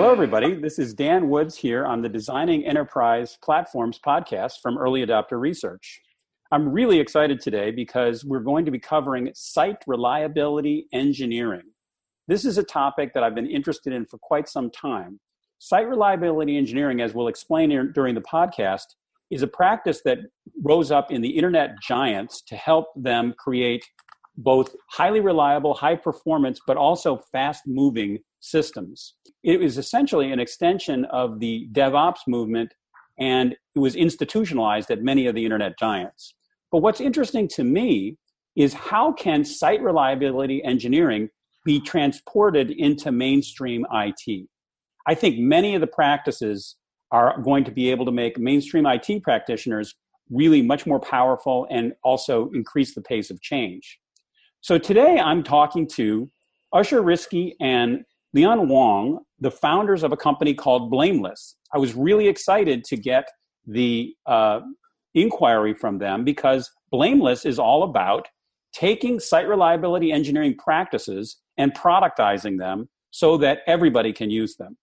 Hello, everybody. This is Dan Woods here on the Designing Enterprise Platforms podcast from Early Adopter Research. I'm really excited today because we're going to be covering site reliability engineering. This is a topic that I've been interested in for quite some time. Site reliability engineering, as we'll explain during the podcast, is a practice that rose up in the internet giants to help them create both highly reliable, high performance, but also fast moving systems. It was essentially an extension of the DevOps movement and it was institutionalized at many of the internet giants. But what's interesting to me is how can site reliability engineering be transported into mainstream IT? I think many of the practices are going to be able to make mainstream IT practitioners really much more powerful and also increase the pace of change. So today I'm talking to Ashar Rizqi and Lyon Wong, the founders of a company called Blameless. I was really excited to get the uh, inquiry from them because Blameless is all about taking site reliability engineering practices and productizing them so that everybody can use them.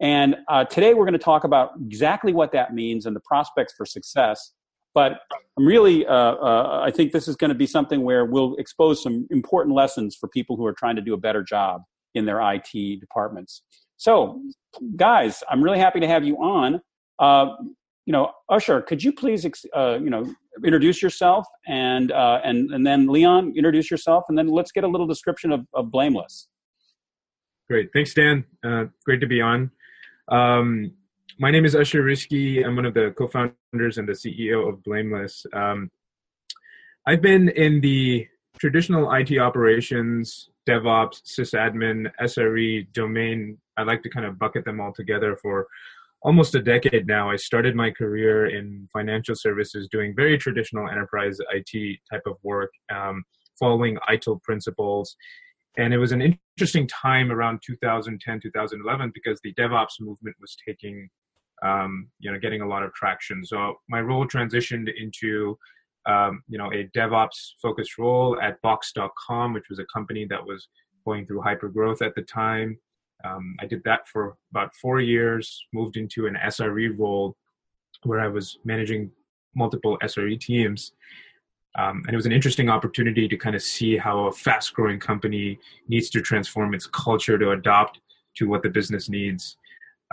And uh, today we're going to talk about exactly what that means and the prospects for success. But I'm really, uh, uh, I think this is going to be something where we'll expose some important lessons for people who are trying to do a better job in their IT departments. So, guys, I'm really happy to have you on. Uh, you know, Ashar, could you please, uh, you know, introduce yourself, and uh, and and then Lyon, introduce yourself, and then let's get a little description of, of Blameless. Great, thanks, Dan. Uh, great to be on. Um, my name is Ashar Rizqi. I'm one of the co-founders and the CEO of Blameless. Um, I've been in the traditional IT operations DevOps, sysadmin, SRE, domain. I like to kind of bucket them all together for almost a decade now. I started my career in financial services doing very traditional enterprise IT type of work, um, following ITIL principles. And it was an interesting time around 2010, 2011 because the DevOps movement was taking, um, you know, getting a lot of traction. So my role transitioned into um, you know, a DevOps focused role at Box.com, which was a company that was going through hyper growth at the time. Um, I did that for about four years, moved into an SRE role where I was managing multiple SRE teams. Um, and it was an interesting opportunity to kind of see how a fast growing company needs to transform its culture to adopt to what the business needs.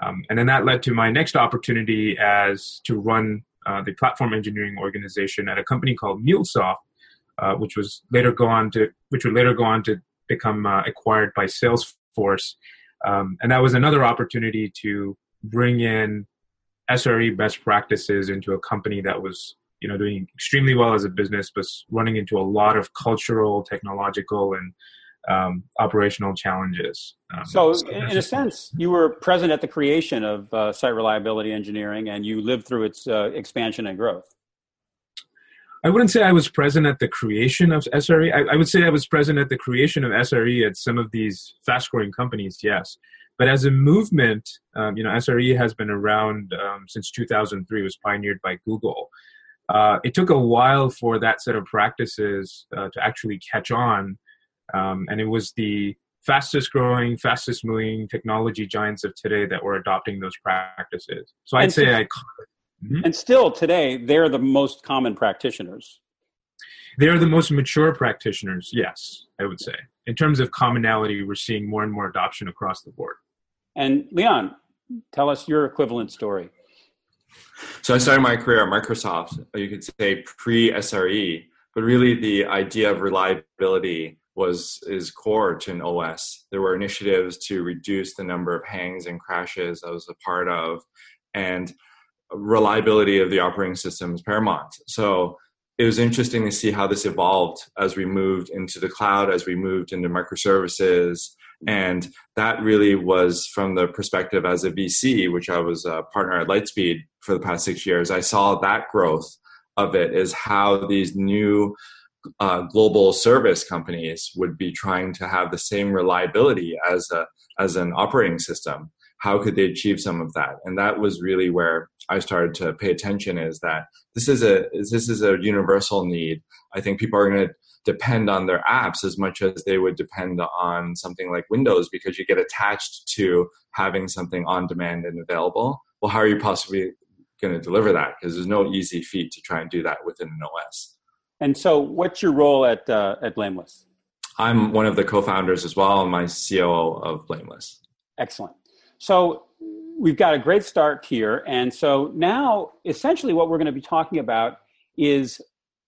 Um, and then that led to my next opportunity as to run uh, the platform engineering organization at a company called MuleSoft, uh, which was later go on to which would later go on to become uh, acquired by Salesforce, um, and that was another opportunity to bring in SRE best practices into a company that was you know doing extremely well as a business, but running into a lot of cultural, technological, and um, operational challenges. Um, so, in, in, a sense, you were present at the creation of uh, site reliability engineering, and you lived through its uh, expansion and growth. I wouldn't say I was present at the creation of SRE. I, I, would say I was present at the creation of SRE at some of these fast-growing companies. Yes, but as a movement, um, you know, SRE has been around um, since 2003. It was pioneered by Google. Uh, it took a while for that set of practices uh, to actually catch on um, and it was the fastest growing, fastest moving technology giants of today that were adopting those practices. So I'd and say I. Mm-hmm. And still today, they're the most common practitioners. They're the most mature practitioners, yes, I would say. In terms of commonality, we're seeing more and more adoption across the board. And Lyon, tell us your equivalent story. So I started my career at Microsoft, you could say pre SRE, but really the idea of reliability was is core to an OS. There were initiatives to reduce the number of hangs and crashes I was a part of, and reliability of the operating system is paramount. So it was interesting to see how this evolved as we moved into the cloud, as we moved into microservices. And that really was from the perspective as a VC, which I was a partner at Lightspeed for the past six years. I saw that growth of it is how these new uh, global service companies would be trying to have the same reliability as a as an operating system. how could they achieve some of that and that was really where i started to pay attention is that this is a this is a universal need. I think people are going to depend on their apps as much as they would depend on something like windows because you get attached to having something on demand and available. Well how are you possibly going to deliver that? Because there's no easy feat to try and do that within an os and so what's your role at uh, at blameless? I'm one of the co-founders as well. And my COO of blameless. Excellent. So we've got a great start here. And so now, essentially, what we're going to be talking about is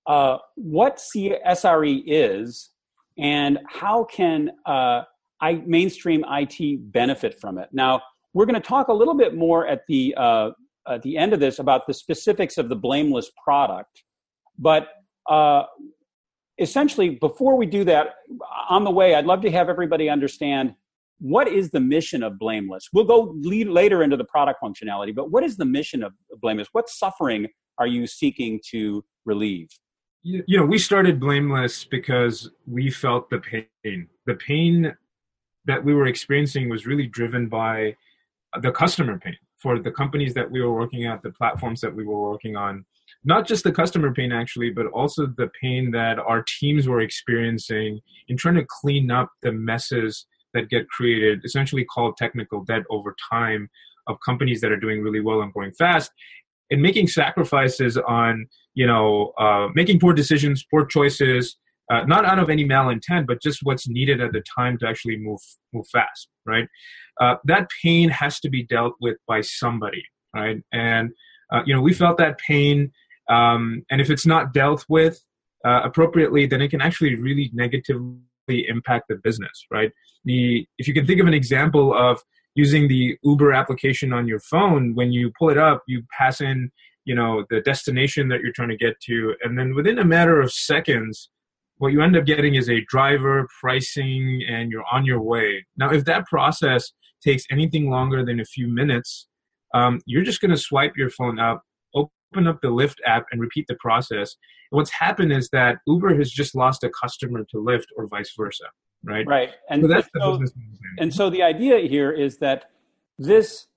uh, what CSRE is and how can uh, I, mainstream IT benefit from it. Now, we're going to talk a little bit more at the uh, at the end of this about the specifics of the blameless product, but uh, essentially, before we do that, on the way, I'd love to have everybody understand what is the mission of blameless? We'll go lead later into the product functionality but what is the mission of blameless? What suffering are you seeking to relieve? You know we started blameless because we felt the pain. The pain that we were experiencing was really driven by the customer pain for the companies that we were working at the platforms that we were working on. Not just the customer pain actually but also the pain that our teams were experiencing in trying to clean up the messes that get created, essentially called technical debt over time of companies that are doing really well and growing fast, and making sacrifices on, you know, uh, making poor decisions, poor choices, uh, not out of any malintent, but just what's needed at the time to actually move move fast, right? Uh, that pain has to be dealt with by somebody, right? And uh, you know, we felt that pain, um, and if it's not dealt with uh, appropriately, then it can actually really negatively impact the business, right? The if you can think of an example of using the Uber application on your phone, when you pull it up, you pass in, you know, the destination that you're trying to get to, and then within a matter of seconds, what you end up getting is a driver, pricing, and you're on your way. Now, if that process takes anything longer than a few minutes, um, you're just going to swipe your phone up, open up the Lyft app, and repeat the process what's happened is that Uber has just lost a customer to Lyft or vice versa, right? Right. And so that's so, the business And so the idea here is that this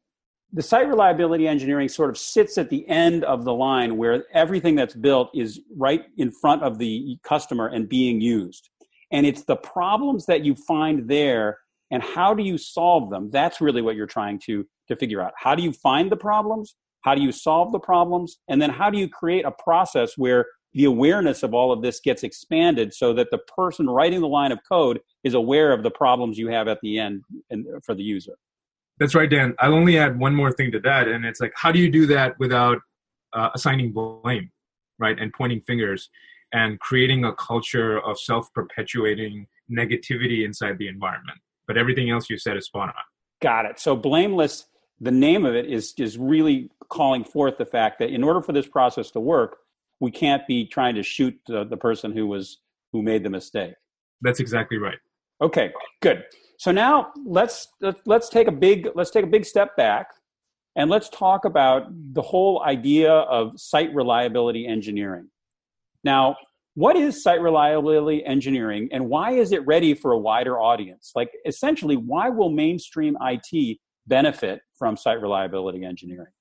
the site reliability engineering sort of sits at the end of the line where everything that's built is right in front of the customer and being used. And it's the problems that you find there and how do you solve them? That's really what you're trying to to figure out. How do you find the problems? How do you solve the problems? And then how do you create a process where the awareness of all of this gets expanded so that the person writing the line of code is aware of the problems you have at the end and for the user. That's right, Dan. I'll only add one more thing to that, and it's like, how do you do that without uh, assigning blame, right, and pointing fingers, and creating a culture of self-perpetuating negativity inside the environment? But everything else you said is spot on. Got it. So blameless. The name of it is is really calling forth the fact that in order for this process to work, we can't be trying to shoot the, the person who was who made the mistake. That's exactly right. Okay, good. So now let's let's take a big let's take a big step back and let's talk about the whole idea of site reliability engineering. Now, what is site reliability engineering and why is it ready for a wider audience? Like essentially, why will mainstream IT benefit from site reliability engineering?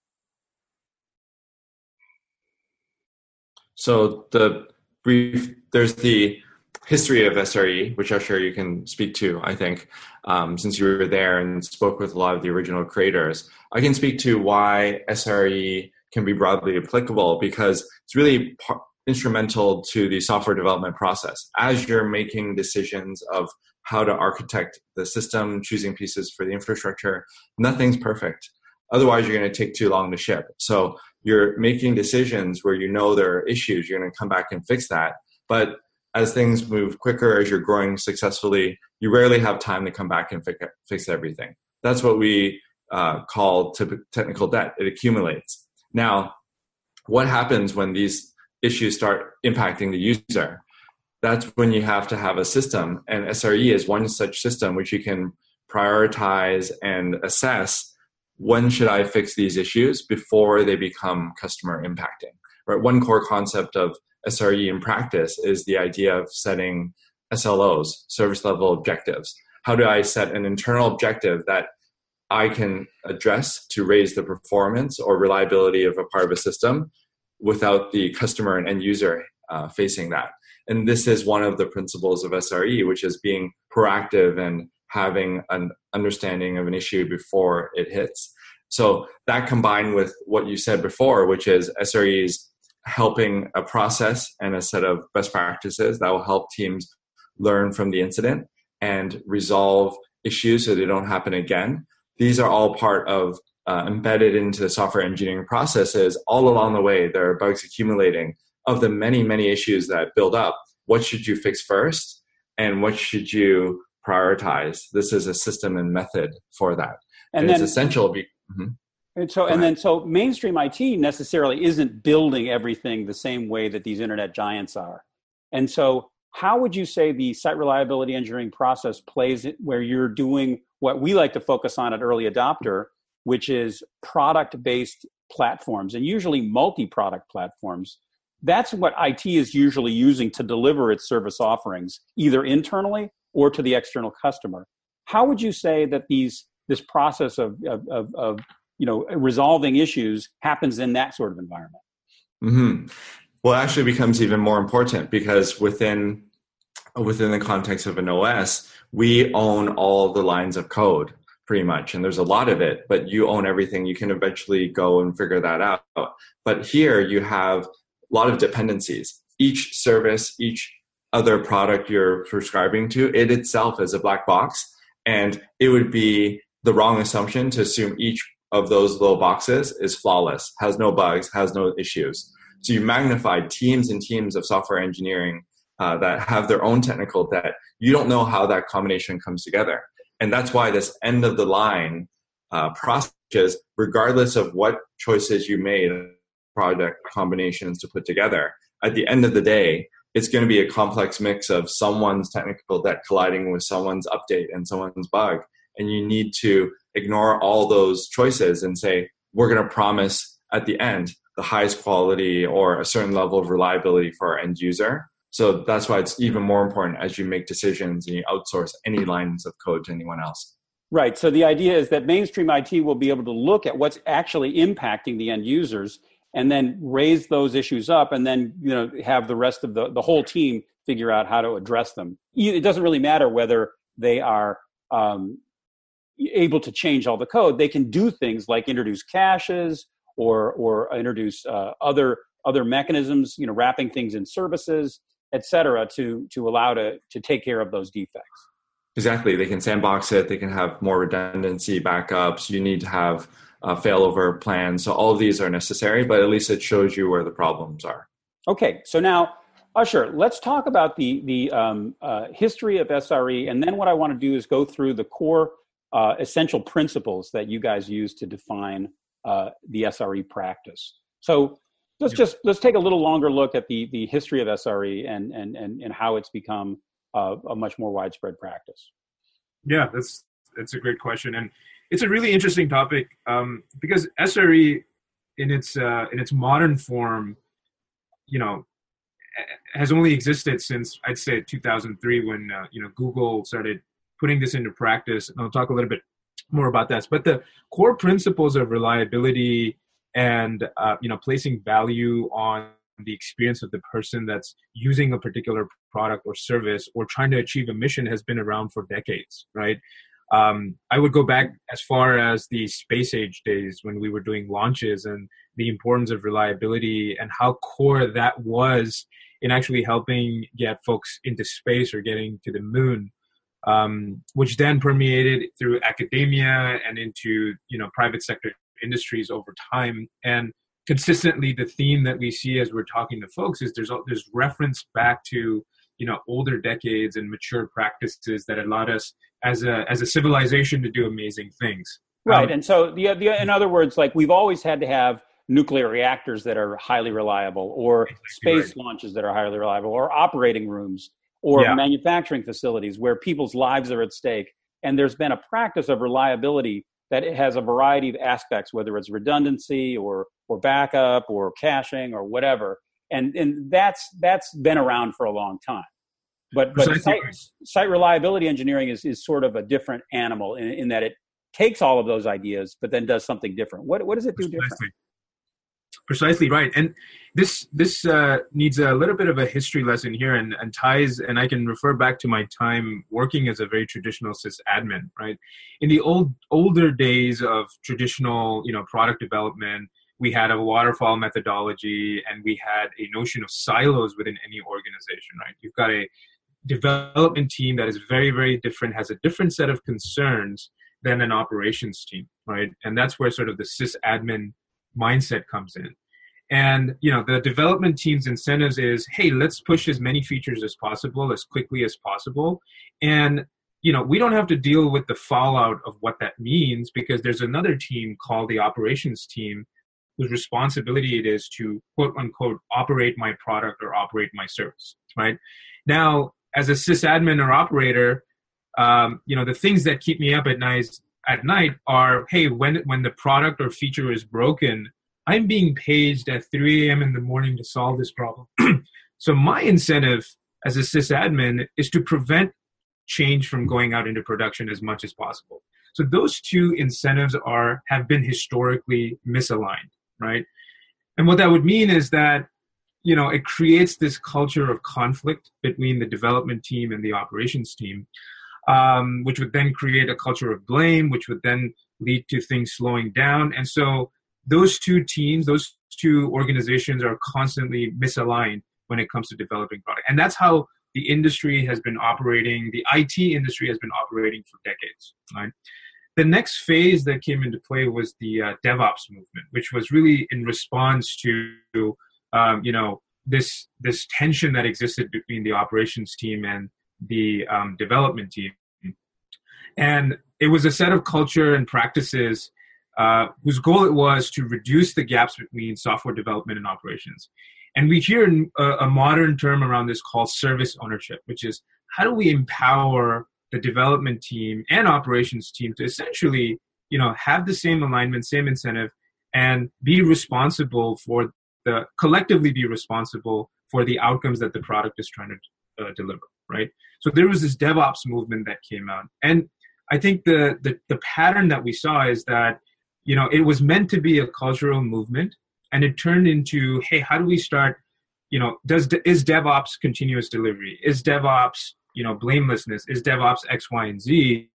So the brief, there's the history of SRE, which I'm sure you can speak to, I think, um, since you were there and spoke with a lot of the original creators. I can speak to why SRE can be broadly applicable because it's really par- instrumental to the software development process. As you're making decisions of how to architect the system, choosing pieces for the infrastructure, nothing's perfect. Otherwise, you're going to take too long to ship. So you're making decisions where you know there are issues. You're going to come back and fix that. But as things move quicker, as you're growing successfully, you rarely have time to come back and fix everything. That's what we uh, call technical debt. It accumulates. Now, what happens when these issues start impacting the user? That's when you have to have a system, and SRE is one such system which you can prioritize and assess when should I fix these issues before they become customer impacting? Right. One core concept of SRE in practice is the idea of setting SLOs, service level objectives. How do I set an internal objective that I can address to raise the performance or reliability of a part of a system without the customer and end user uh, facing that. And this is one of the principles of SRE, which is being proactive and having an understanding of an issue before it hits. So that combined with what you said before, which is SREs helping a process and a set of best practices that will help teams learn from the incident and resolve issues so they don't happen again. These are all part of uh, embedded into the software engineering processes all along the way. There are bugs accumulating of the many, many issues that build up. What should you fix first? And what should you prioritize? This is a system and method for that. And, and then, it's essential. Be, mm-hmm. And so, and then, so mainstream IT necessarily isn't building everything the same way that these internet giants are. And so, how would you say the site reliability engineering process plays it where you're doing what we like to focus on at early adopter, which is product based platforms and usually multi product platforms? That's what IT is usually using to deliver its service offerings, either internally or to the external customer. How would you say that these this process of, of, of, of you know resolving issues happens in that sort of environment mm-hmm. well actually becomes even more important because within within the context of an os we own all the lines of code pretty much and there's a lot of it but you own everything you can eventually go and figure that out but here you have a lot of dependencies each service each other product you're prescribing to it itself is a black box and it would be the wrong assumption to assume each of those little boxes is flawless, has no bugs, has no issues. So you magnify teams and teams of software engineering uh, that have their own technical debt. You don't know how that combination comes together. And that's why this end of the line uh, process, regardless of what choices you made, product combinations to put together, at the end of the day, it's going to be a complex mix of someone's technical debt colliding with someone's update and someone's bug. And you need to ignore all those choices and say, we're going to promise at the end the highest quality or a certain level of reliability for our end user. So that's why it's even more important as you make decisions and you outsource any lines of code to anyone else. Right. So the idea is that mainstream IT will be able to look at what's actually impacting the end users and then raise those issues up and then you know have the rest of the, the whole team figure out how to address them. It doesn't really matter whether they are um, able to change all the code, they can do things like introduce caches or or introduce uh, other other mechanisms, you know, wrapping things in services, et cetera, to to allow to to take care of those defects. Exactly, they can sandbox it. They can have more redundancy backups. You need to have uh, failover plans. So all of these are necessary, but at least it shows you where the problems are. Okay, so now Ashar, let's talk about the the um, uh, history of SRE, and then what I want to do is go through the core uh, essential principles that you guys use to define uh, the SRE practice. So let's just let's take a little longer look at the the history of SRE and and and, and how it's become uh, a much more widespread practice. Yeah, that's that's a great question, and it's a really interesting topic um, because SRE in its uh, in its modern form, you know, has only existed since I'd say 2003 when uh, you know Google started putting this into practice. And I'll talk a little bit more about that. But the core principles of reliability and uh, you know placing value on the experience of the person that's using a particular product or service or trying to achieve a mission has been around for decades, right? Um, I would go back as far as the space age days when we were doing launches and the importance of reliability and how core that was in actually helping get folks into space or getting to the moon um, which then permeated through academia and into you know private sector industries over time. And consistently, the theme that we see as we're talking to folks is there's there's reference back to you know older decades and mature practices that allowed us as a as a civilization to do amazing things. Right, um, and so the, the in other words, like we've always had to have nuclear reactors that are highly reliable, or space right. launches that are highly reliable, or operating rooms or yeah. manufacturing facilities where people's lives are at stake. And there's been a practice of reliability that it has a variety of aspects, whether it's redundancy or or backup or caching or whatever. And and that's that's been around for a long time. But but site, site, reliability engineering is, is sort of a different animal in, in that it takes all of those ideas, but then does something different. What what does it do Precisely. different? Precisely right, and this this uh, needs a little bit of a history lesson here, and, and ties. And I can refer back to my time working as a very traditional sysadmin. Right, in the old older days of traditional, you know, product development, we had a waterfall methodology, and we had a notion of silos within any organization. Right, you've got a development team that is very very different, has a different set of concerns than an operations team. Right, and that's where sort of the sysadmin mindset comes in. And you know the development team's incentives is hey let's push as many features as possible as quickly as possible. And you know we don't have to deal with the fallout of what that means because there's another team called the operations team whose responsibility it is to quote unquote operate my product or operate my service right? Now as a sysadmin or operator um, you know the things that keep me up at night at night are hey when when the product or feature is broken i'm being paged at 3 a.m in the morning to solve this problem. So my incentive as a sysadmin is to prevent change from going out into production as much as possible. So those two incentives are have been historically misaligned right? And what that would mean is that you know it creates this culture of conflict between the development team and the operations team um, which would then create a culture of blame, which would then lead to things slowing down. And so those two teams, those two organizations are constantly misaligned when it comes to developing product. And that's how the industry has been operating, the IT industry has been operating for decades. Right? The next phase that came into play was the uh, DevOps movement, which was really in response to, um, you know, this this tension that existed between the operations team and the um, development team. And it was a set of culture and practices uh, whose goal it was to reduce the gaps between software development and operations. And we hear a, a modern term around this called service ownership, which is how do we empower the development team and operations team to essentially, you know, have the same alignment, same incentive, and be responsible for the collectively be responsible for the outcomes that the product is trying to uh, deliver right? So there was this DevOps movement that came out, and I think the, the the pattern that we saw is that you know it was meant to be a cultural movement, and it turned into hey, how do we start? You know, does is DevOps continuous delivery? Is DevOps you know blamelessness? Is DevOps X, Y, and Z?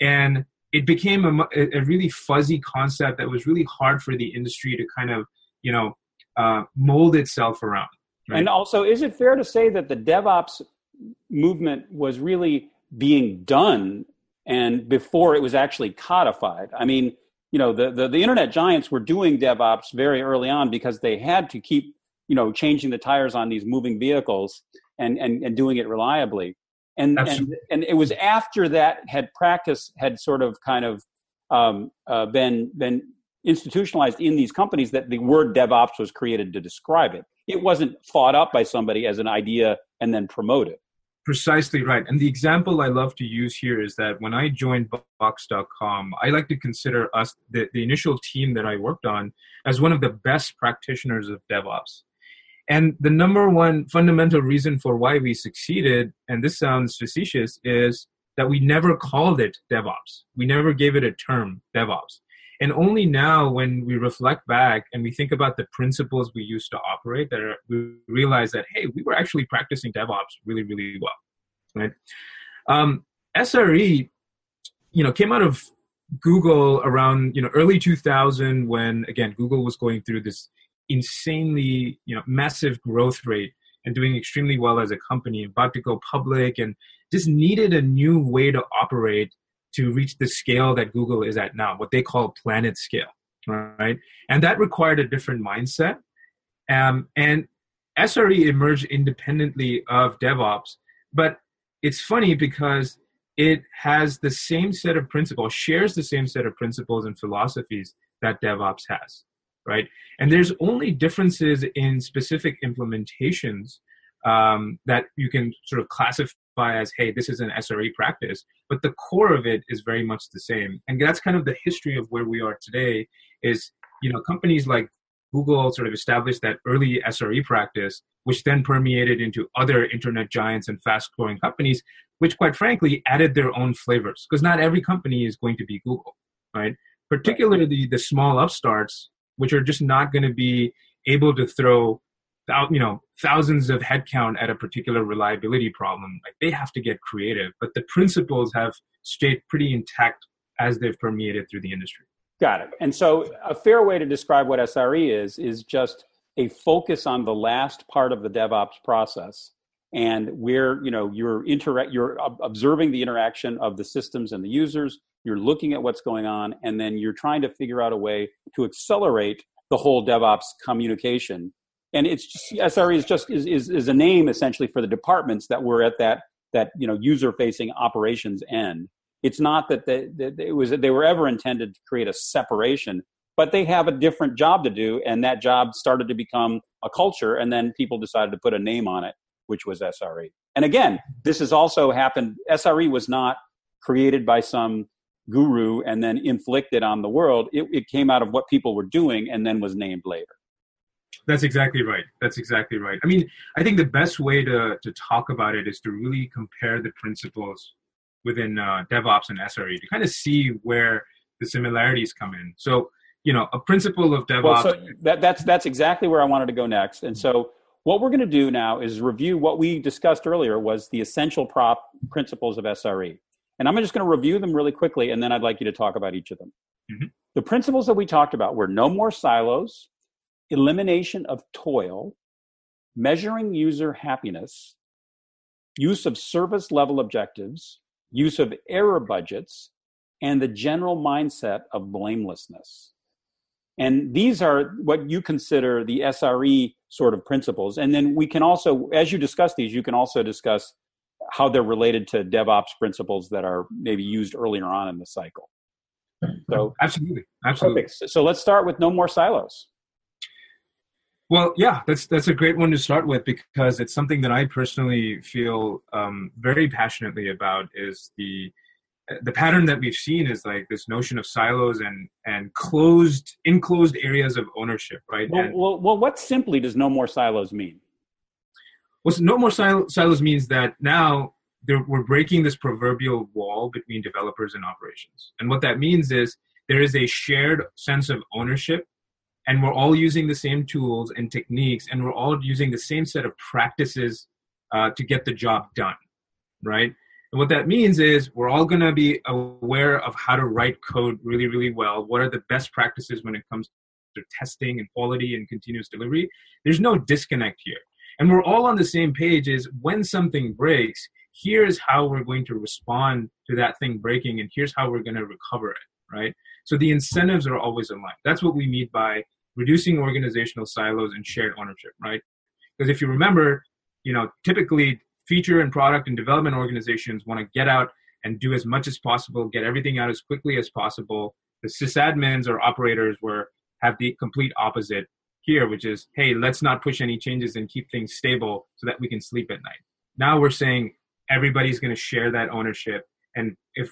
And it became a, a really fuzzy concept that was really hard for the industry to kind of you know uh, mold itself around. Right? And also, is it fair to say that the DevOps movement was really being done and before it was actually codified. I mean, you know, the, the, the internet giants were doing DevOps very early on because they had to keep, you know, changing the tires on these moving vehicles and, and, and doing it reliably. And, and, and it was after that had practice had sort of kind of um, uh, been, been institutionalized in these companies that the word DevOps was created to describe it. It wasn't thought up by somebody as an idea and then promoted. Precisely right. And the example I love to use here is that when I joined Box.com, I like to consider us, the, the initial team that I worked on, as one of the best practitioners of DevOps. And the number one fundamental reason for why we succeeded, and this sounds facetious, is that we never called it DevOps. We never gave it a term, DevOps. And only now, when we reflect back and we think about the principles we used to operate, that are, we realize that hey, we were actually practicing DevOps really, really well, right? Um, SRE, you know, came out of Google around you know early 2000 when again Google was going through this insanely you know massive growth rate and doing extremely well as a company, about to go public, and just needed a new way to operate to reach the scale that Google is at now, what they call planet scale, right? And that required a different mindset. Um, and SRE emerged independently of DevOps, but it's funny because it has the same set of principles, shares the same set of principles and philosophies that DevOps has, right? And there's only differences in specific implementations um, that you can sort of classify as, hey, this is an SRE practice, but the core of it is very much the same. And that's kind of the history of where we are today is, you know, companies like Google sort of established that early SRE practice, which then permeated into other internet giants and fast growing companies, which quite frankly added their own flavors because not every company is going to be Google, right? Particularly the small upstarts, which are just not going to be able to throw out, you know, thousands of headcount at a particular reliability problem. Like they have to get creative, but the principles have stayed pretty intact as they've permeated through the industry. Got it. And so, a fair way to describe what SRE is is just a focus on the last part of the DevOps process, and where you know you're interact, you're observing the interaction of the systems and the users. You're looking at what's going on, and then you're trying to figure out a way to accelerate the whole DevOps communication. And it's just, SRE is just is, is, is a name essentially for the departments that were at that that you know user facing operations end it's not that they, that it was that they were ever intended to create a separation, but they have a different job to do, and that job started to become a culture, and then people decided to put a name on it, which was SRE. And again, this has also happened. SRE was not created by some guru and then inflicted on the world. It, it came out of what people were doing and then was named later. That's exactly right. That's exactly right. I mean, I think the best way to, to talk about it is to really compare the principles within uh, DevOps and SRE to kind of see where the similarities come in. So, you know, a principle of DevOps. Well, so that, that's that's exactly where I wanted to go next. And so, what we're going to do now is review what we discussed earlier was the essential prop principles of SRE. And I'm just going to review them really quickly, and then I'd like you to talk about each of them. Mm-hmm. The principles that we talked about were no more silos, elimination of toil, measuring user happiness, use of service level objectives, use of error budgets, and the general mindset of blamelessness. And these are what you consider the SRE sort of principles. And then we can also, as you discuss these, you can also discuss how they're related to DevOps principles that are maybe used earlier on in the cycle. Hmm. So absolutely, absolutely. Perfect. So let's start with no more silos. Well, yeah, that's that's a great one to start with because it's something that I personally feel um, very passionately about. Is the the pattern that we've seen is like this notion of silos and and closed enclosed areas of ownership, right? Well, and, well, well, what simply does no more silos mean? Well, so no more sil- silos means that now we're breaking this proverbial wall between developers and operations, and what that means is there is a shared sense of ownership and we're all using the same tools and techniques and we're all using the same set of practices uh, to get the job done right? And what that means is we're all going to be aware of how to write code really really well. What are the best practices when it comes to testing and quality and continuous delivery? There's no disconnect here. And we're all on the same page is when something breaks here's how we're going to respond to that thing breaking and here's how we're going to recover it right? So the incentives are always aligned that's what we mean by reducing organizational silos and shared ownership, right? Because if you remember, you know, typically feature and product and development organizations want to get out and do as much as possible, get everything out as quickly as possible. The sysadmins or operators were have the complete opposite here, which is, hey, let's not push any changes and keep things stable so that we can sleep at night. Now we're saying everybody's going to share that ownership, and if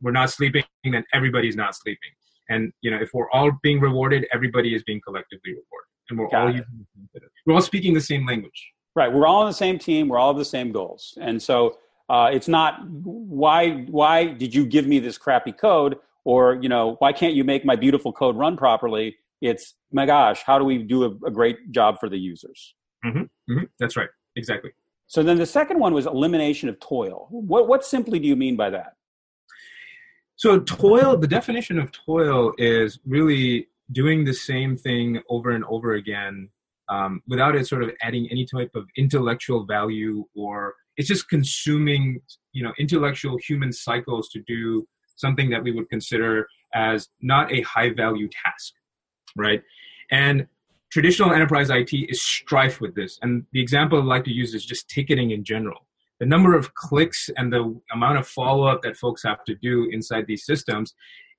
we're not sleeping, then everybody's not sleeping. And you know, if we're all being rewarded, everybody is being collectively rewarded, and we're Got all using, we're all speaking the same language. Right. We're all on the same team. We're all the same goals, and so uh, it's not why why did you give me this crappy code, or you know why can't you make my beautiful code run properly? It's my gosh, how do we do a, a great job for the users? Mm-hmm. Mm-hmm. That's right. Exactly. So then the second one was elimination of toil. What what simply do you mean by that? So toil, the definition of toil is really doing the same thing over and over again um, without it sort of adding any type of intellectual value or it's just consuming you know intellectual human cycles to do something that we would consider as not a high value task right? And traditional enterprise it is strife with this. And the example i like to use is just ticketing in general the number of clicks and the amount of follow up that folks have to do inside these systems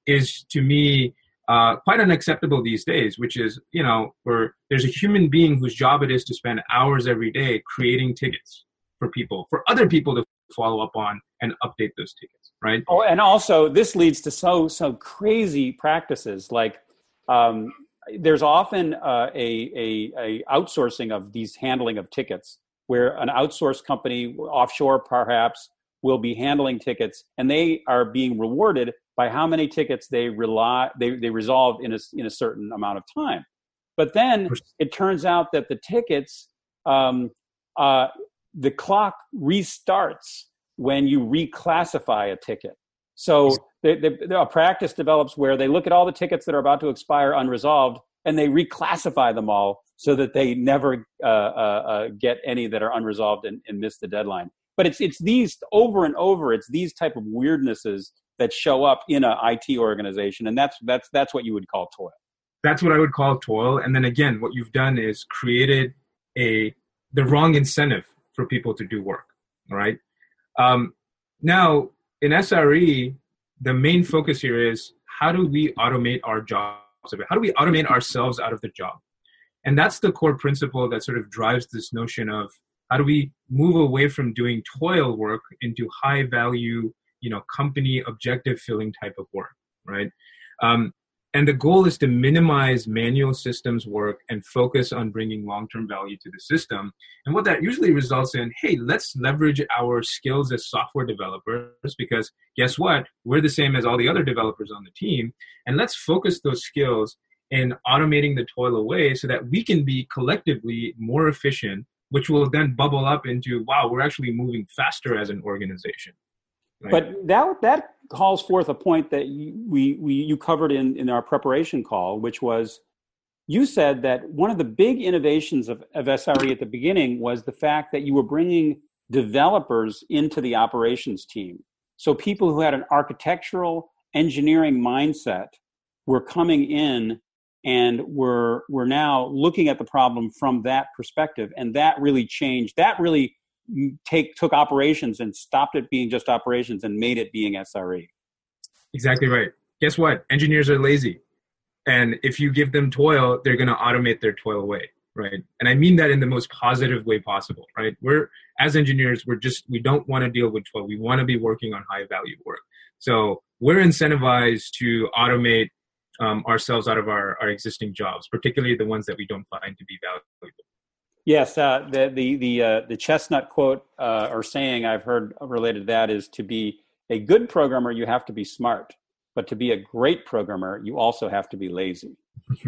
is to me uh, quite unacceptable these days. Which is, you know, where there's a human being whose job it is to spend hours every day creating tickets for people, for other people to follow up on and update those tickets, right? Oh, and also this leads to so so crazy practices like. Um, there's often uh, a, a, a outsourcing of these handling of tickets where an outsourced company offshore perhaps will be handling tickets and they are being rewarded by how many tickets they rely they, they resolve in a, in a certain amount of time. But then it turns out that the tickets um, uh, the clock restarts when you reclassify a ticket. So they, they, a practice develops where they look at all the tickets that are about to expire unresolved and they reclassify them all so that they never uh, uh, uh, get any that are unresolved and, and, miss the deadline. But it's it's these over and over. It's these type of weirdnesses that show up in an IT organization, and that's that's that's what you would call toil. That's what I would call toil. And then again, what you've done is created a the wrong incentive for people to do work. Right. Um, now in SRE, the main focus here is how do we automate our jobs? How do we automate ourselves out of the job? And that's the core principle that sort of drives this notion of how do we move away from doing toil work into high value, you know, company objective filling type of work, right? Um, and the goal is to minimize manual systems work and focus on bringing long term value to the system. And what that usually results in hey, let's leverage our skills as software developers because guess what? We're the same as all the other developers on the team. And let's focus those skills in automating the toil away so that we can be collectively more efficient, which will then bubble up into wow, we're actually moving faster as an organization. Right? But that that calls forth a point that you, we, we you covered in, in our preparation call, which was you said that one of the big innovations of, of SRE at the beginning was the fact that you were bringing developers into the operations team. So people who had an architectural engineering mindset were coming in and we're we're now looking at the problem from that perspective and that really changed that really take took operations and stopped it being just operations and made it being SRE. Exactly right. Guess what? Engineers are lazy. And if you give them toil, they're going to automate their toil away, right? And I mean that in the most positive way possible, right? We're as engineers, we're just we don't want to deal with toil. We want to be working on high value work. So we're incentivized to automate um, ourselves out of our, our existing jobs, particularly the ones that we don't find to be valuable. Yes, uh, the the the uh, the chestnut quote uh, or saying I've heard related to that is to be a good programmer you have to be smart, but to be a great programmer you also have to be lazy.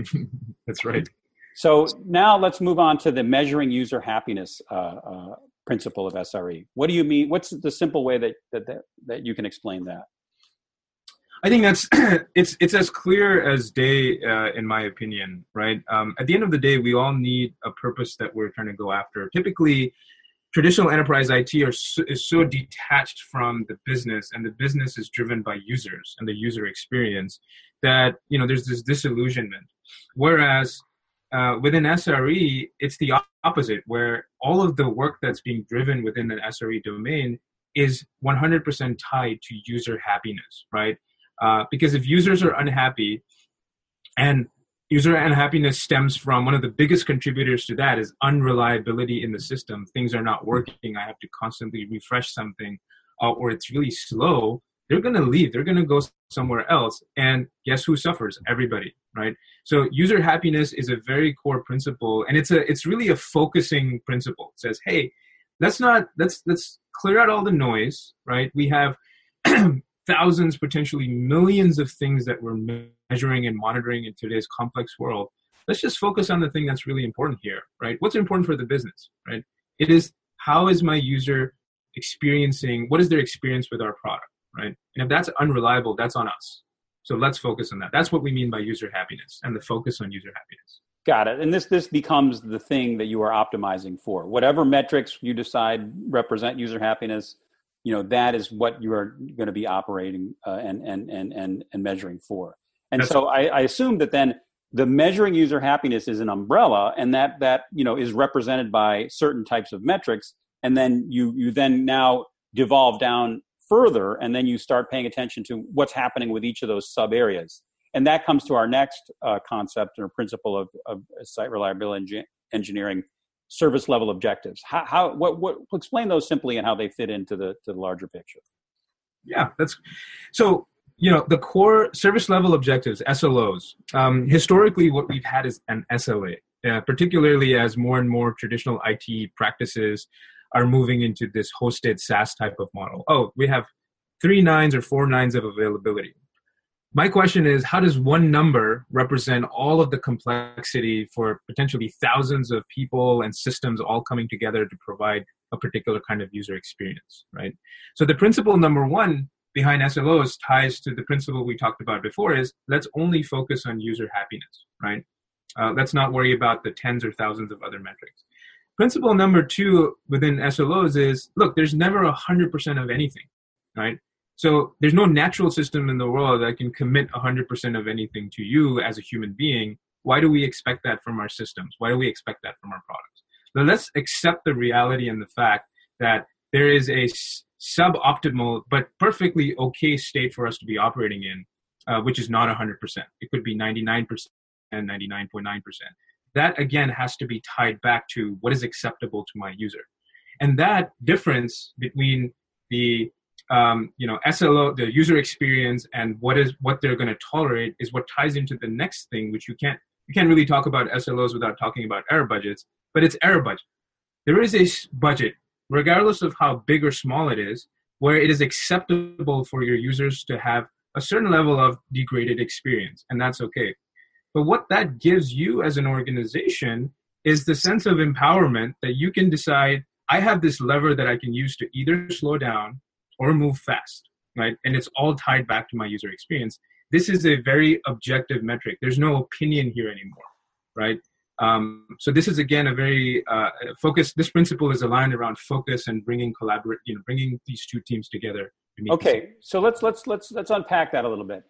That's right. So now let's move on to the measuring user happiness uh, uh, principle of SRE. What do you mean? What's the simple way that that that, that you can explain that? I think that's it's it's as clear as day, uh, in my opinion. Right. Um, at the end of the day, we all need a purpose that we're trying to go after. Typically, traditional enterprise IT are so, is so detached from the business, and the business is driven by users and the user experience that you know there's this disillusionment. Whereas uh, within SRE, it's the opposite, where all of the work that's being driven within an SRE domain is 100% tied to user happiness, right? Uh, because if users are unhappy and user unhappiness stems from one of the biggest contributors to that is unreliability in the system. Things are not working. I have to constantly refresh something uh, or it's really slow. They're going to leave. They're going to go somewhere else. And guess who suffers? Everybody right? So user happiness is a very core principle and it's a it's really a focusing principle. It says hey let's not let's let's clear out all the noise right? We have thousands, potentially millions of things that we're measuring and monitoring in today's complex world. Let's just focus on the thing that's really important here, right? What's important for the business, right? It is how is my user experiencing, what is their experience with our product, right? And if that's unreliable, that's on us. So let's focus on that. That's what we mean by user happiness and the focus on user happiness. Got it. And this this becomes the thing that you are optimizing for. Whatever metrics you decide represent user happiness, you know that is what you are going to be operating uh, and, and and and and measuring for. And That's so I, I, assume that then the measuring user happiness is an umbrella and that that you know is represented by certain types of metrics and then you you then now devolve down further and then you start paying attention to what's happening with each of those sub areas and that comes to our next uh, concept or principle of, of site reliability engineering service level objectives. How, how what, what explain those simply and how they fit into the to the larger picture. Yeah, that's so. You know, the core service level objectives (SLOs). Um, historically, what we've had is an SLA, uh, particularly as more and more traditional IT practices are moving into this hosted SaaS type of model. Oh, we have three nines or four nines of availability. My question is how does one number represent all of the complexity for potentially thousands of people and systems all coming together to provide a particular kind of user experience, right? So the principle number one behind SLOs ties to the principle we talked about before is let's only focus on user happiness, right? Uh, let's not worry about the tens or thousands of other metrics. Principle number two within SLOs is look, there's never a 100% of anything, right? So there's no natural system in the world that can commit 100% of anything to you as a human being. Why do we expect that from our systems? Why do we expect that from our products? So let's accept the reality and the fact that there is a suboptimal but perfectly okay state for us to be operating in, uh, which is not 100%. It could be 99% and 99.9%. That again has to be tied back to what is acceptable to my user. And that difference between the um, you know SLO, the user experience, and what is what they're going to tolerate is what ties into the next thing, which you can't you can't really talk about SLOs without talking about error budgets. But it's error budget. There is a budget, regardless of how big or small it is, where it is acceptable for your users to have a certain level of degraded experience, and that's okay. But what that gives you as an organization is the sense of empowerment that you can decide I have this lever that I can use to either slow down or move fast, right? And it's all tied back to my user experience. This is a very objective metric. There's no opinion here anymore, right? Um, so this is again a very uh, focus. This principle is aligned around focus and bringing collaborate, you know, bringing these two teams together. Okay, so let's let's let's let's unpack that a little bit.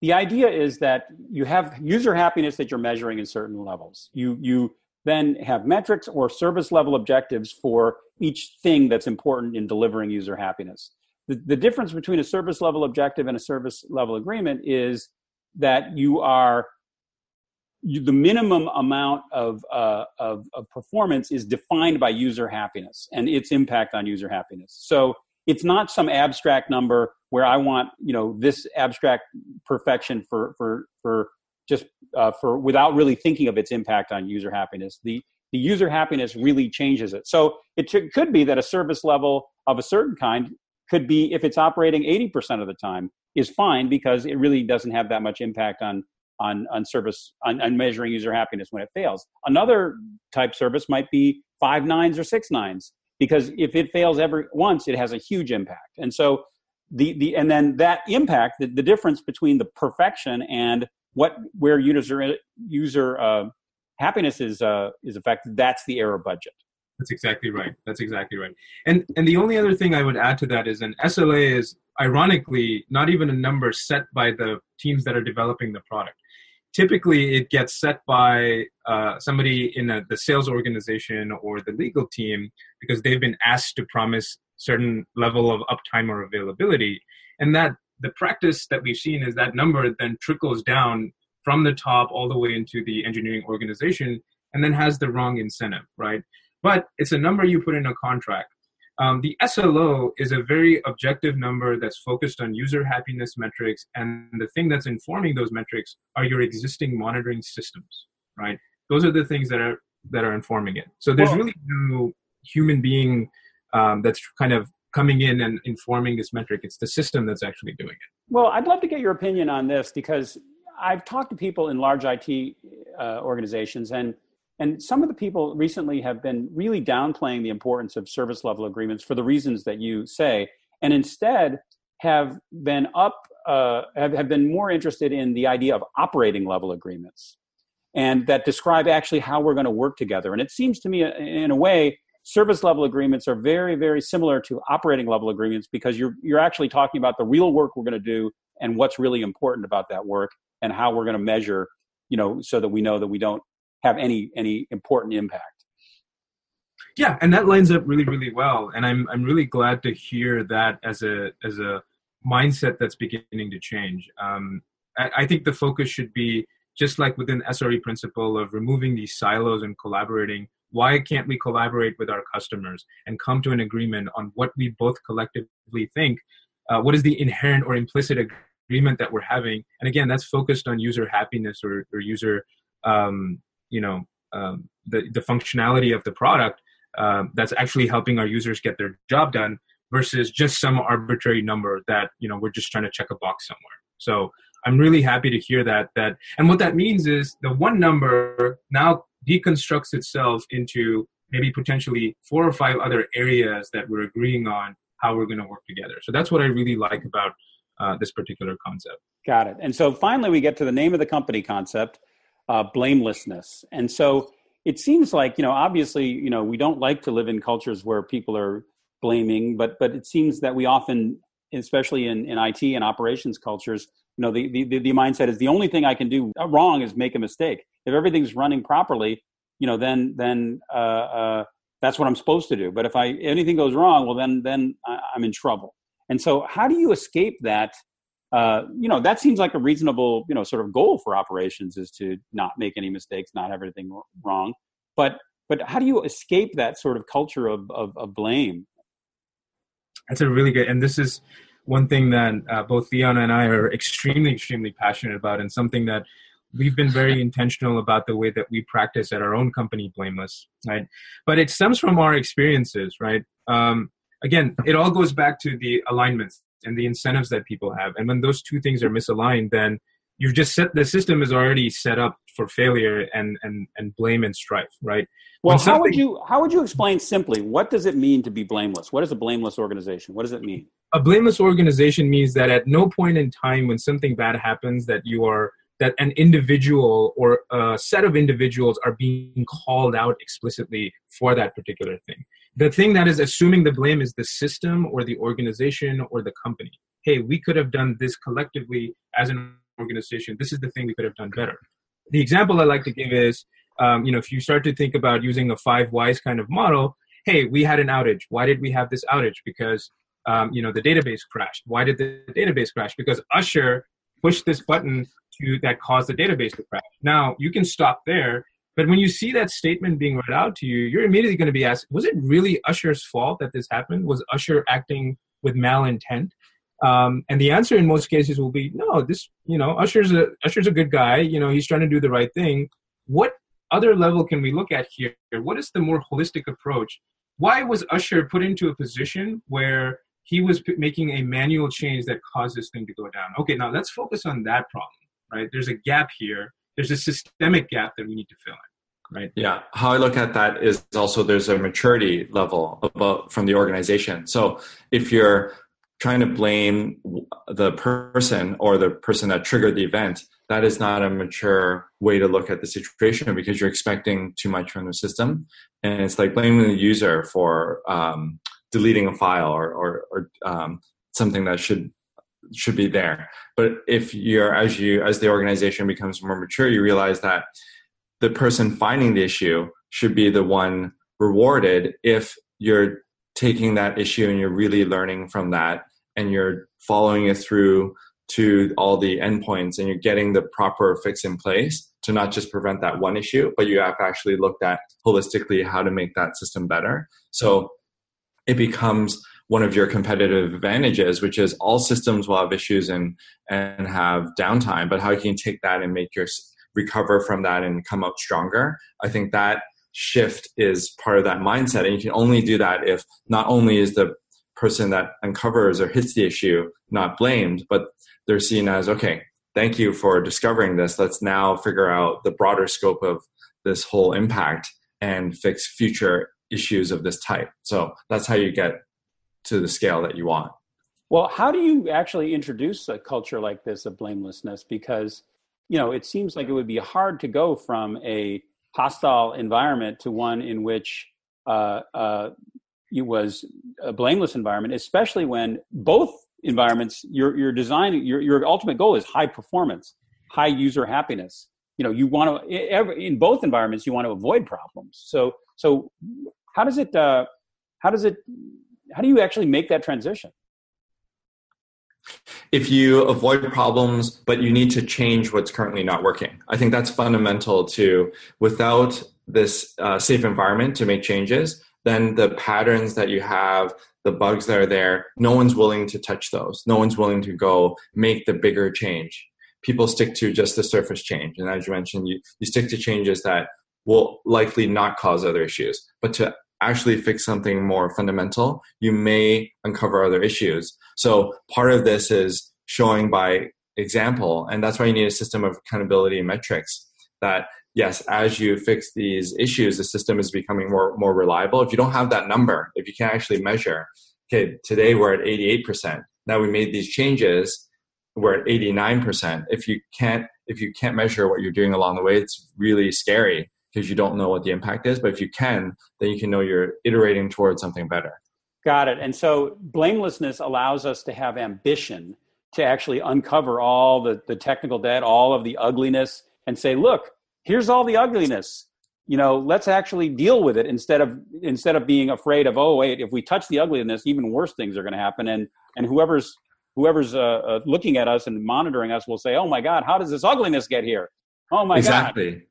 The idea is that you have user happiness that you're measuring in certain levels. You you then have metrics or service level objectives for each thing that's important in delivering user happiness the, the difference between a service level objective and a service level agreement is that you are you, the minimum amount of, uh, of, of performance is defined by user happiness and its impact on user happiness. So it's not some abstract number where I want you know this abstract perfection for for for just uh, for without really thinking of its impact on user happiness. The the user happiness really changes it. So it t- could be that a service level of a certain kind could be if it's operating 80% of the time is fine because it really doesn't have that much impact on on on service on, on measuring user happiness when it fails. Another type service might be five nines or six nines because if it fails every once it has a huge impact. And so the the and then that impact the, the difference between the perfection and what where user user uh, happiness is uh, is affected that's the error budget that's exactly right. That's exactly right. And and the only other thing I would add to that is an SLA is ironically not even a number set by the teams that are developing the product. Typically, it gets set by uh, somebody in a, the sales organization or the legal team because they've been asked to promise certain level of uptime or availability, and that the practice that we've seen is that number then trickles down from the top all the way into the engineering organization and then has the wrong incentive, right? But it's a number you put in a contract. Um, the SLO is a very objective number that's focused on user happiness metrics, and the thing that's informing those metrics are your existing monitoring systems, right? Those are the things that are that are informing it. So there's well, really no human being um, that's kind of coming in and informing this metric. It's the system that's actually doing it. Well, I'd love to get your opinion on this because I've talked to people in large IT uh, organizations and and some of the people recently have been really downplaying the importance of service level agreements for the reasons that you say, and instead have been up, uh, have, have been more interested in the idea of operating level agreements and that describe actually how we're going to work together. And it seems to me, uh, in a way, service level agreements are very, very similar to operating level agreements because you're, you're actually talking about the real work we're going to do and what's really important about that work and how we're going to measure, you know, so that we know that we don't have any any important impact. Yeah and that lines up really really well and i'm i'm really glad to hear that as a as a mindset that's beginning to change. Um, I, I think the focus should be just like within sre principle of removing these silos and collaborating why can't we collaborate with our customers and come to an agreement on what we both collectively think uh, what is the inherent or implicit agreement that we're having? And again that's focused on user happiness or, or user um, you know um, the the functionality of the product um, that's actually helping our users get their job done versus just some arbitrary number that you know we're just trying to check a box somewhere. So i'm really happy to hear that that and what that means is the one number now deconstructs itself into maybe potentially four or five other areas that we're agreeing on how we're going to work together. So that's what i really like about uh, this particular concept. Got it. And so finally we get to the name of the company concept uh, blamelessness. And so it seems like you know obviously you know we don't like to live in cultures where people are blaming but but it seems that we often especially in, in it and operations cultures you know the, the the mindset is the only thing i can do wrong is make a mistake. If everything's running properly you know then then uh, uh, that's what i'm supposed to do. But if i anything goes wrong well then then i'm in trouble. And so how do you escape that uh, you know that seems like a reasonable you know sort of goal for operations is to not make any mistakes not have everything wrong. But but how do you escape that sort of culture of of, of blame? That's a really good and this is one thing that uh, both Lyon and i are extremely extremely passionate about and something that we've been very intentional about the way that we practice at our own company blameless right? But it stems from our experiences right? Um, again it all goes back to the alignments and the incentives that people have. And when those two things are misaligned, then you've just set the system is already set up for failure and and and blame and strife, right? Well, how would you how would you explain simply what does it mean to be blameless? What is a blameless organization? What does it mean? A blameless organization means that at no point in time when something bad happens that you are that an individual or a set of individuals are being called out explicitly for that particular thing the thing that is assuming the blame is the system or the organization or the company. Hey, we could have done this collectively as an organization. This is the thing we could have done better. The example I like to give is, um, you know, if you start to think about using a five whys kind of model, hey, we had an outage. Why did we have this outage? Because um, you know the database crashed. Why did the database crash? Because Ashar pushed this button to that caused the database to crash. Now you can stop there but when you see that statement being read out to you, you're immediately going to be asked, was it really Ashar's fault that this happened? Was Ashar acting with malintent? Um, and the answer in most cases will be, no, this, you know, Ashar's a, Ashar's a good guy. You know, he's trying to do the right thing. What other level can we look at here? What is the more holistic approach? Why was Ashar put into a position where he was p- making a manual change that caused this thing to go down? Okay, now let's focus on that problem, right? There's a gap here there's a systemic gap that we need to fill in right? Yeah how i look at that is also there's a maturity level about from the organization. So if you're trying to blame the person or the person that triggered the event that is not a mature way to look at the situation because you're expecting too much from the system. And it's like blaming the user for um, deleting a file or, or, or um, something that should should be there. But if you're as you as the organization becomes more mature, you realize that the person finding the issue should be the one rewarded if you're taking that issue and you're really learning from that and you're following it through to all the endpoints and you're getting the proper fix in place to not just prevent that one issue, but you have actually looked at holistically how to make that system better. So it becomes one of your competitive advantages, which is all systems will have issues and and have downtime, but how you can take that and make your recover from that and come out stronger. I think that shift is part of that mindset, and you can only do that if not only is the person that uncovers or hits the issue not blamed, but they're seen as okay. Thank you for discovering this. Let's now figure out the broader scope of this whole impact and fix future issues of this type. So that's how you get to the scale that you want. Well, how do you actually introduce a culture like this of blamelessness? Because, you know, it seems like it would be hard to go from a hostile environment to one in which uh, uh, it was a blameless environment, especially when both environments, your your design, your your ultimate goal is high performance, high user happiness. You know, you want to in both environments you want to avoid problems. So so how does it uh, how does it how do you actually make that transition? If you avoid problems, but you need to change what's currently not working, I think that's fundamental to without this uh, safe environment to make changes, then the patterns that you have, the bugs that are there, no one's willing to touch those. No one's willing to go make the bigger change. People stick to just the surface change. And as you mentioned, you, you stick to changes that will likely not cause other issues. But to actually fix something more fundamental, you may uncover other issues. So part of this is showing by example, and that's why you need a system of accountability and metrics. That yes, as you fix these issues, the system is becoming more more reliable. If you don't have that number, if you can't actually measure, okay, today we're at 88%. Now we made these changes, we're at 89%. If you can't if you can't measure what you're doing along the way, it's really scary because you don't know what the impact is. But if you can, then you can know you're iterating towards something better. Got it. And so blamelessness allows us to have ambition to actually uncover all the, the technical debt, all of the ugliness, and say, look, here's all the ugliness. You know, let's actually deal with it instead of instead of being afraid of, oh wait, if we touch the ugliness, even worse things are going to happen. And and whoever's whoever's uh, uh, looking at us and monitoring us will say, oh my God, how does this ugliness get here? Oh my god exactly. God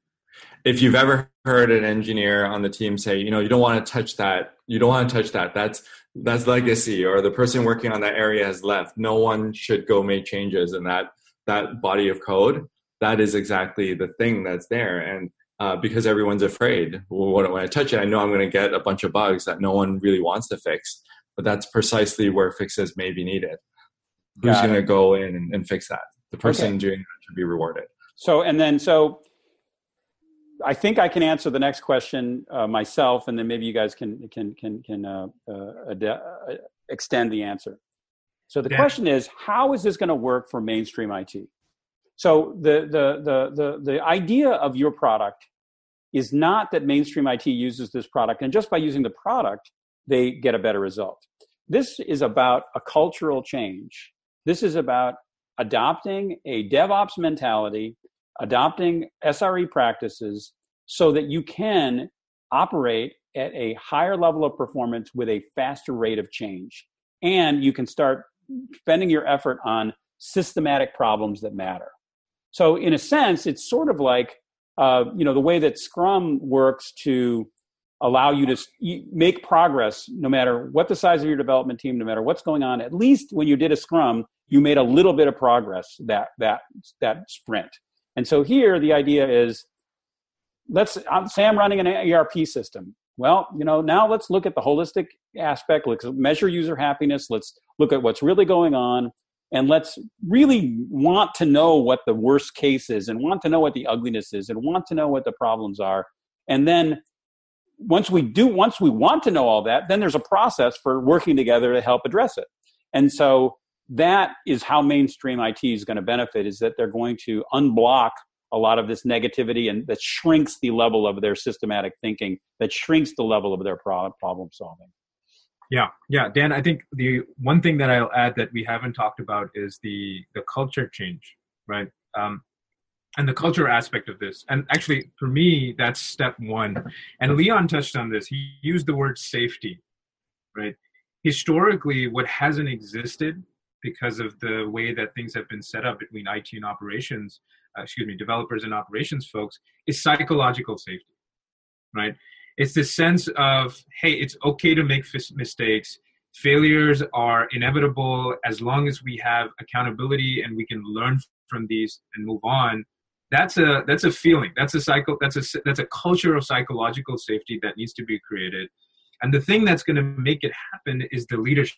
if you've ever heard an engineer on the team say, you know, you don't want to touch that, you don't want to touch that. That's that's legacy, or the person working on that area has left. No one should go make changes in that that body of code. That is exactly the thing that's there, and uh, because everyone's afraid, well, when I touch it, I know I'm going to get a bunch of bugs that no one really wants to fix. But that's precisely where fixes may be needed. Who's going to go in and, and, fix that? The person okay. doing that should be rewarded. So, and then so I think I can answer the next question uh, myself, and then maybe you guys can can can can uh, uh, ad- uh, extend the answer. So the yeah. question is, how is this going to work for mainstream IT? So the, the the the the idea of your product is not that mainstream IT uses this product, and just by using the product, they get a better result. This is about a cultural change. This is about adopting a DevOps mentality adopting SRE practices so that you can operate at a higher level of performance with a faster rate of change. And you can start spending your effort on systematic problems that matter. So, in a sense, it's sort of like uh, you know the way that Scrum works to allow you to make progress no matter what the size of your development team, no matter what's going on. At least when you did a Scrum, you made a little bit of progress that that that sprint. And so here the idea is let's say I'm running an ERP system. Well, you know, now let's look at the holistic aspect. Let's measure user happiness. Let's look at what's really going on. And let's really want to know what the worst case is and want to know what the ugliness is and want to know what the problems are. And then once we do, once we want to know all that, then there's a process for working together to help address it. And so that is how mainstream IT is going to benefit is that they're going to unblock a lot of this negativity and that shrinks the level of their systematic thinking, that shrinks the level of their problem solving. Yeah, yeah, Dan. I think the one thing that I'll add that we haven't talked about is the the culture change, right? Um, and the culture aspect of this. And actually, for me, that's step one. And Lyon touched on this. He used the word safety, right? Historically, what hasn't existed because of the way that things have been set up between IT and operations, uh, excuse me, developers and operations folks, is psychological safety, right? It's the sense of, hey, it's okay to make f- mistakes. Failures are inevitable as long as we have accountability and we can learn from these and move on. That's a that's a feeling. That's a cycle. That's a that's a culture of psychological safety that needs to be created. And the thing that's going to make it happen is the leadership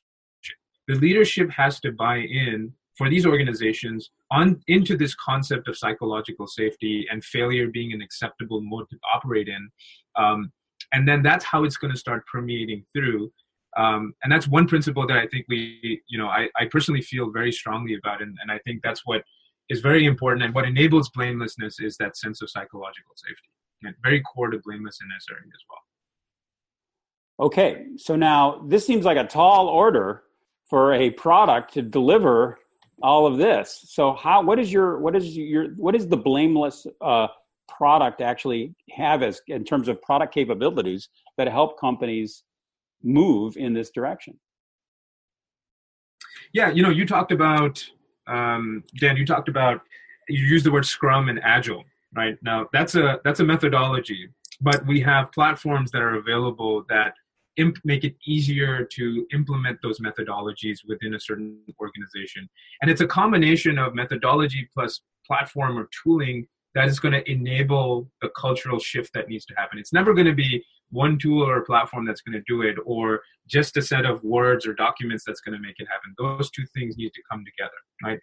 the leadership has to buy in for these organizations on into this concept of psychological safety and failure being an acceptable mode to operate in. Um, and then that's how it's going to start permeating through. Um, and that's one principle that i think we you know i, I personally feel very strongly about and, and i think that's what is very important and what enables blamelessness is that sense of psychological safety and very core to blamelessness as well. Okay so now this seems like a tall order for a product to deliver all of this. So how what is your what is your what is the blameless uh, product actually have as in terms of product capabilities that help companies move in this direction? Yeah, you know, you talked about um, Dan. You talked about you used the word Scrum and Agile, right? Now that's a that's a methodology, but we have platforms that are available that imp- make it easier to implement those methodologies within a certain organization. And it's a combination of methodology plus platform or tooling that is going to enable the cultural shift that needs to happen. It's never going to be one tool or platform that's going to do it or just a set of words or documents that's going to make it happen those two things need to come together right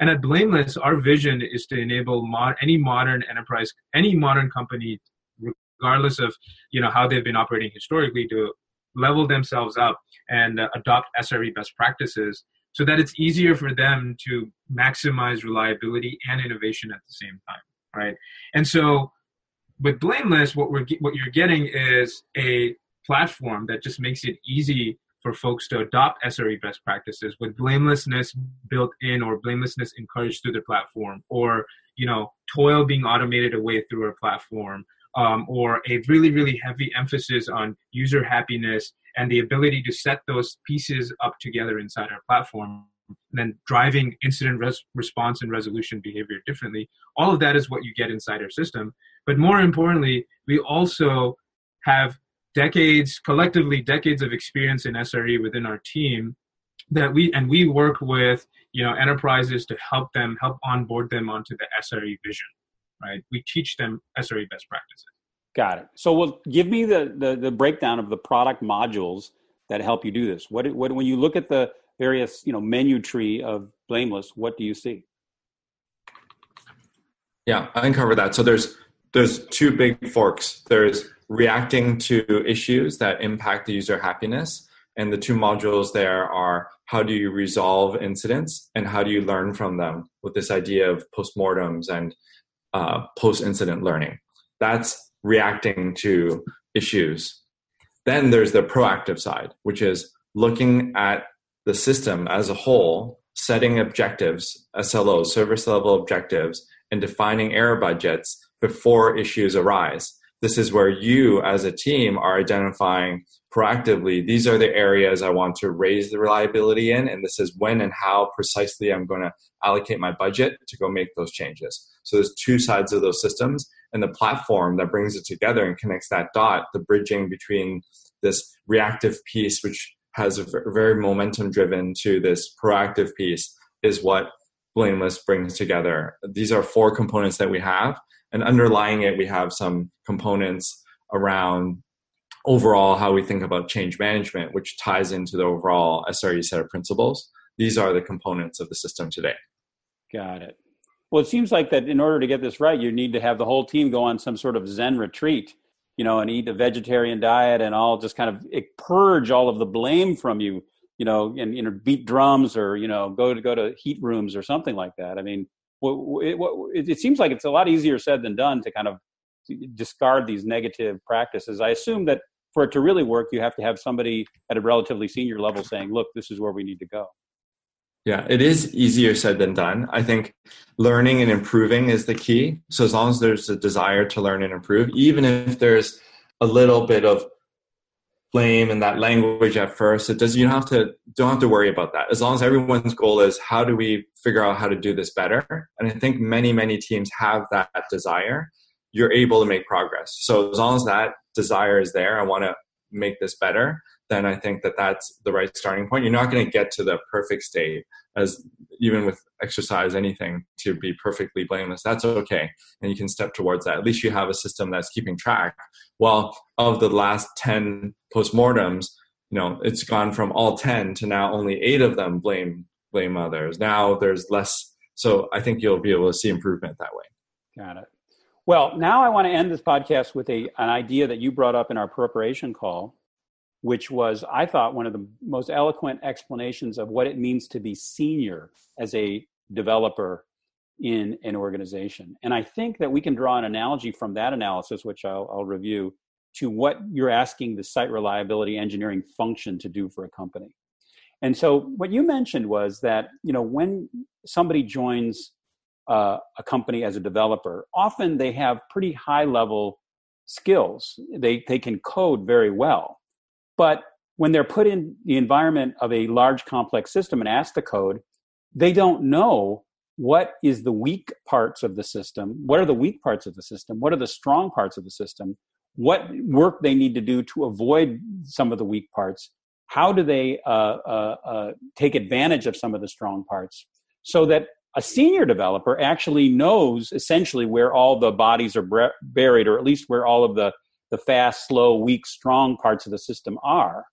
and at blameless our vision is to enable any modern enterprise any modern company regardless of you know how they've been operating historically to level themselves up and uh, adopt sre best practices so that it's easier for them to maximize reliability and innovation at the same time right? And so with blameless what we're what you're getting is a platform that just makes it easy for folks to adopt SRE best practices with blamelessness built in or blamelessness encouraged through the platform or you know toil being automated away through our platform um, or a really really heavy emphasis on user happiness and the ability to set those pieces up together inside our platform and then driving incident res- response and resolution behavior differently all of that is what you get inside our system. But more importantly, we also have decades, collectively decades of experience in SRE within our team that we and we work with you know enterprises to help them help onboard them onto the SRE vision, right? We teach them SRE best practices. Got it. So, well, give me the, the the breakdown of the product modules that help you do this. What what when you look at the various you know menu tree of Blameless, what do you see? Yeah, I can cover that. So there's there's two big forks. There's reacting to issues that impact the user happiness. And the two modules there are how do you resolve incidents and how do you learn from them with this idea of postmortems and uh, post incident learning. That's reacting to issues. Then there's the proactive side, which is looking at the system as a whole, setting objectives, SLOs, service level objectives, and defining error budgets before issues arise. This is where you as a team are identifying proactively these are the areas I want to raise the reliability in, and this is when and how precisely I'm going to allocate my budget to go make those changes. So there's two sides of those systems, and the platform that brings it together and connects that dot, the bridging between this reactive piece, which has a very momentum driven, to this proactive piece, is what Blameless brings together. These are four components that we have and underlying it, we have some components around overall how we think about change management, which ties into the overall SRE set of principles. These are the components of the system today. Got it. Well, it seems like that in order to get this right, you need to have the whole team go on some sort of Zen retreat, you know, and eat a vegetarian diet and all just kind of purge all of the blame from you, you know, and you know, beat drums or you know, go to go to heat rooms or something like that. I mean, it, it seems like it's a lot easier said than done to kind of discard these negative practices. I assume that for it to really work, you have to have somebody at a relatively senior level saying, look, this is where we need to go. Yeah, it is easier said than done. I think learning and improving is the key. So as long as there's a desire to learn and improve, even if there's a little bit of blame and that language at first it does you don't have to don't have to worry about that as long as everyone's goal is how do we figure out how to do this better and i think many many teams have that desire you're able to make progress so as long as that desire is there i want to make this better then I think that that's the right starting point. You're not going to get to the perfect state as even with exercise, anything to be perfectly blameless. That's okay. And you can step towards that. At least you have a system that's keeping track. Well, of the last 10 postmortems, you know, it's gone from all 10 to now only eight of them blame, blame others. Now there's less. So I think you'll be able to see improvement that way. Got it. Well, now I want to end this podcast with a, an idea that you brought up in our preparation call, which was, I thought, one of the most eloquent explanations of what it means to be senior as a developer in an organization. And I think that we can draw an analogy from that analysis, which I'll, I'll review, to what you're asking the site reliability engineering function to do for a company. And so what you mentioned was that, you know, when somebody joins uh, a company as a developer, often they have pretty high level skills. They, they can code very well but when they're put in the environment of a large complex system and asked to code, they don't know what is the weak parts of the system, what are the weak parts of the system, what are the strong parts of the system, what work they need to do to avoid some of the weak parts, how do they uh, uh, uh, take advantage of some of the strong parts, so that a senior developer actually knows essentially where all the bodies are buried, or at least where all of the the fast, slow, weak, strong parts of the system are.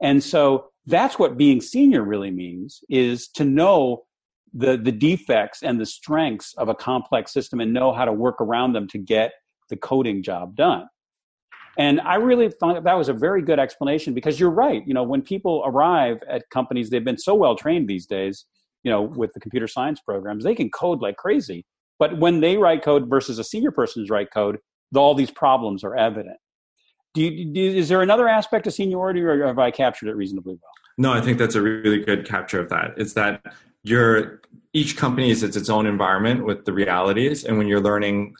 And so that's what being senior really means is to know the, the defects and the strengths of a complex system and know how to work around them to get the coding job done. And I really thought that was a very good explanation because you're right. You know, when people arrive at companies, they've been so well trained these days, you know, with the computer science programs, they can code like crazy. But when they write code versus a senior person's write code, all these problems are evident. Do you, do, is there another aspect of seniority, or have I captured it reasonably well? No, I think that's a really good capture of that. It's that you're each company is its, its own environment with the realities, and when you're learning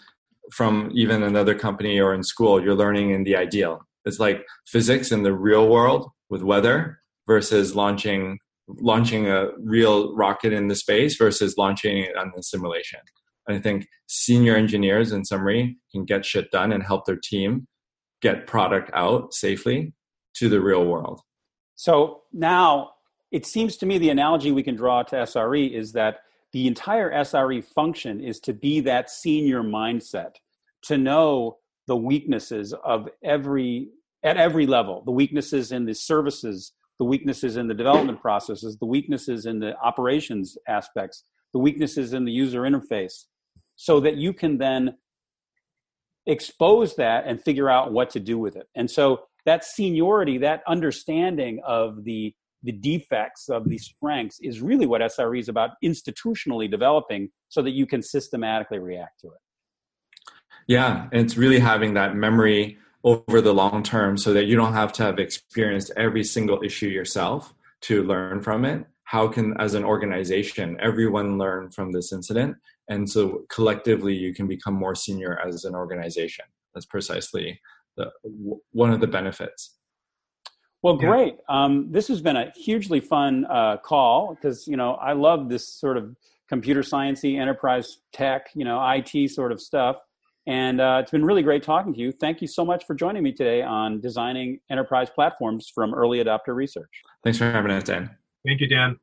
from even another company or in school, you're learning in the ideal. It's like physics in the real world with weather versus launching launching a real rocket in the space versus launching it on the simulation. And I think senior engineers, in summary, can get shit done and help their team get product out safely to the real world. So now it seems to me the analogy we can draw to SRE is that the entire SRE function is to be that senior mindset, to know the weaknesses of every at every level, the weaknesses in the services, the weaknesses in the development processes, the weaknesses in the operations aspects, the weaknesses in the user interface, so that you can then expose that and figure out what to do with it. And so that seniority, that understanding of the the defects of the strengths is really what SRE is about institutionally developing so that you can systematically react to it. Yeah, and it's really having that memory over the long term so that you don't have to have experienced every single issue yourself to learn from it. How can, as an organization, everyone learn from this incident? And so collectively, you can become more senior as an organization. That's precisely the, one of the benefits. Well, great. Yeah. Um, this has been a hugely fun uh, call because you know I love this sort of computer sciencey, enterprise tech, you know, IT sort of stuff. And uh, it's been really great talking to you. Thank you so much for joining me today on designing enterprise platforms from early adopter research. Thanks for having us, Dan. Thank you, Dan.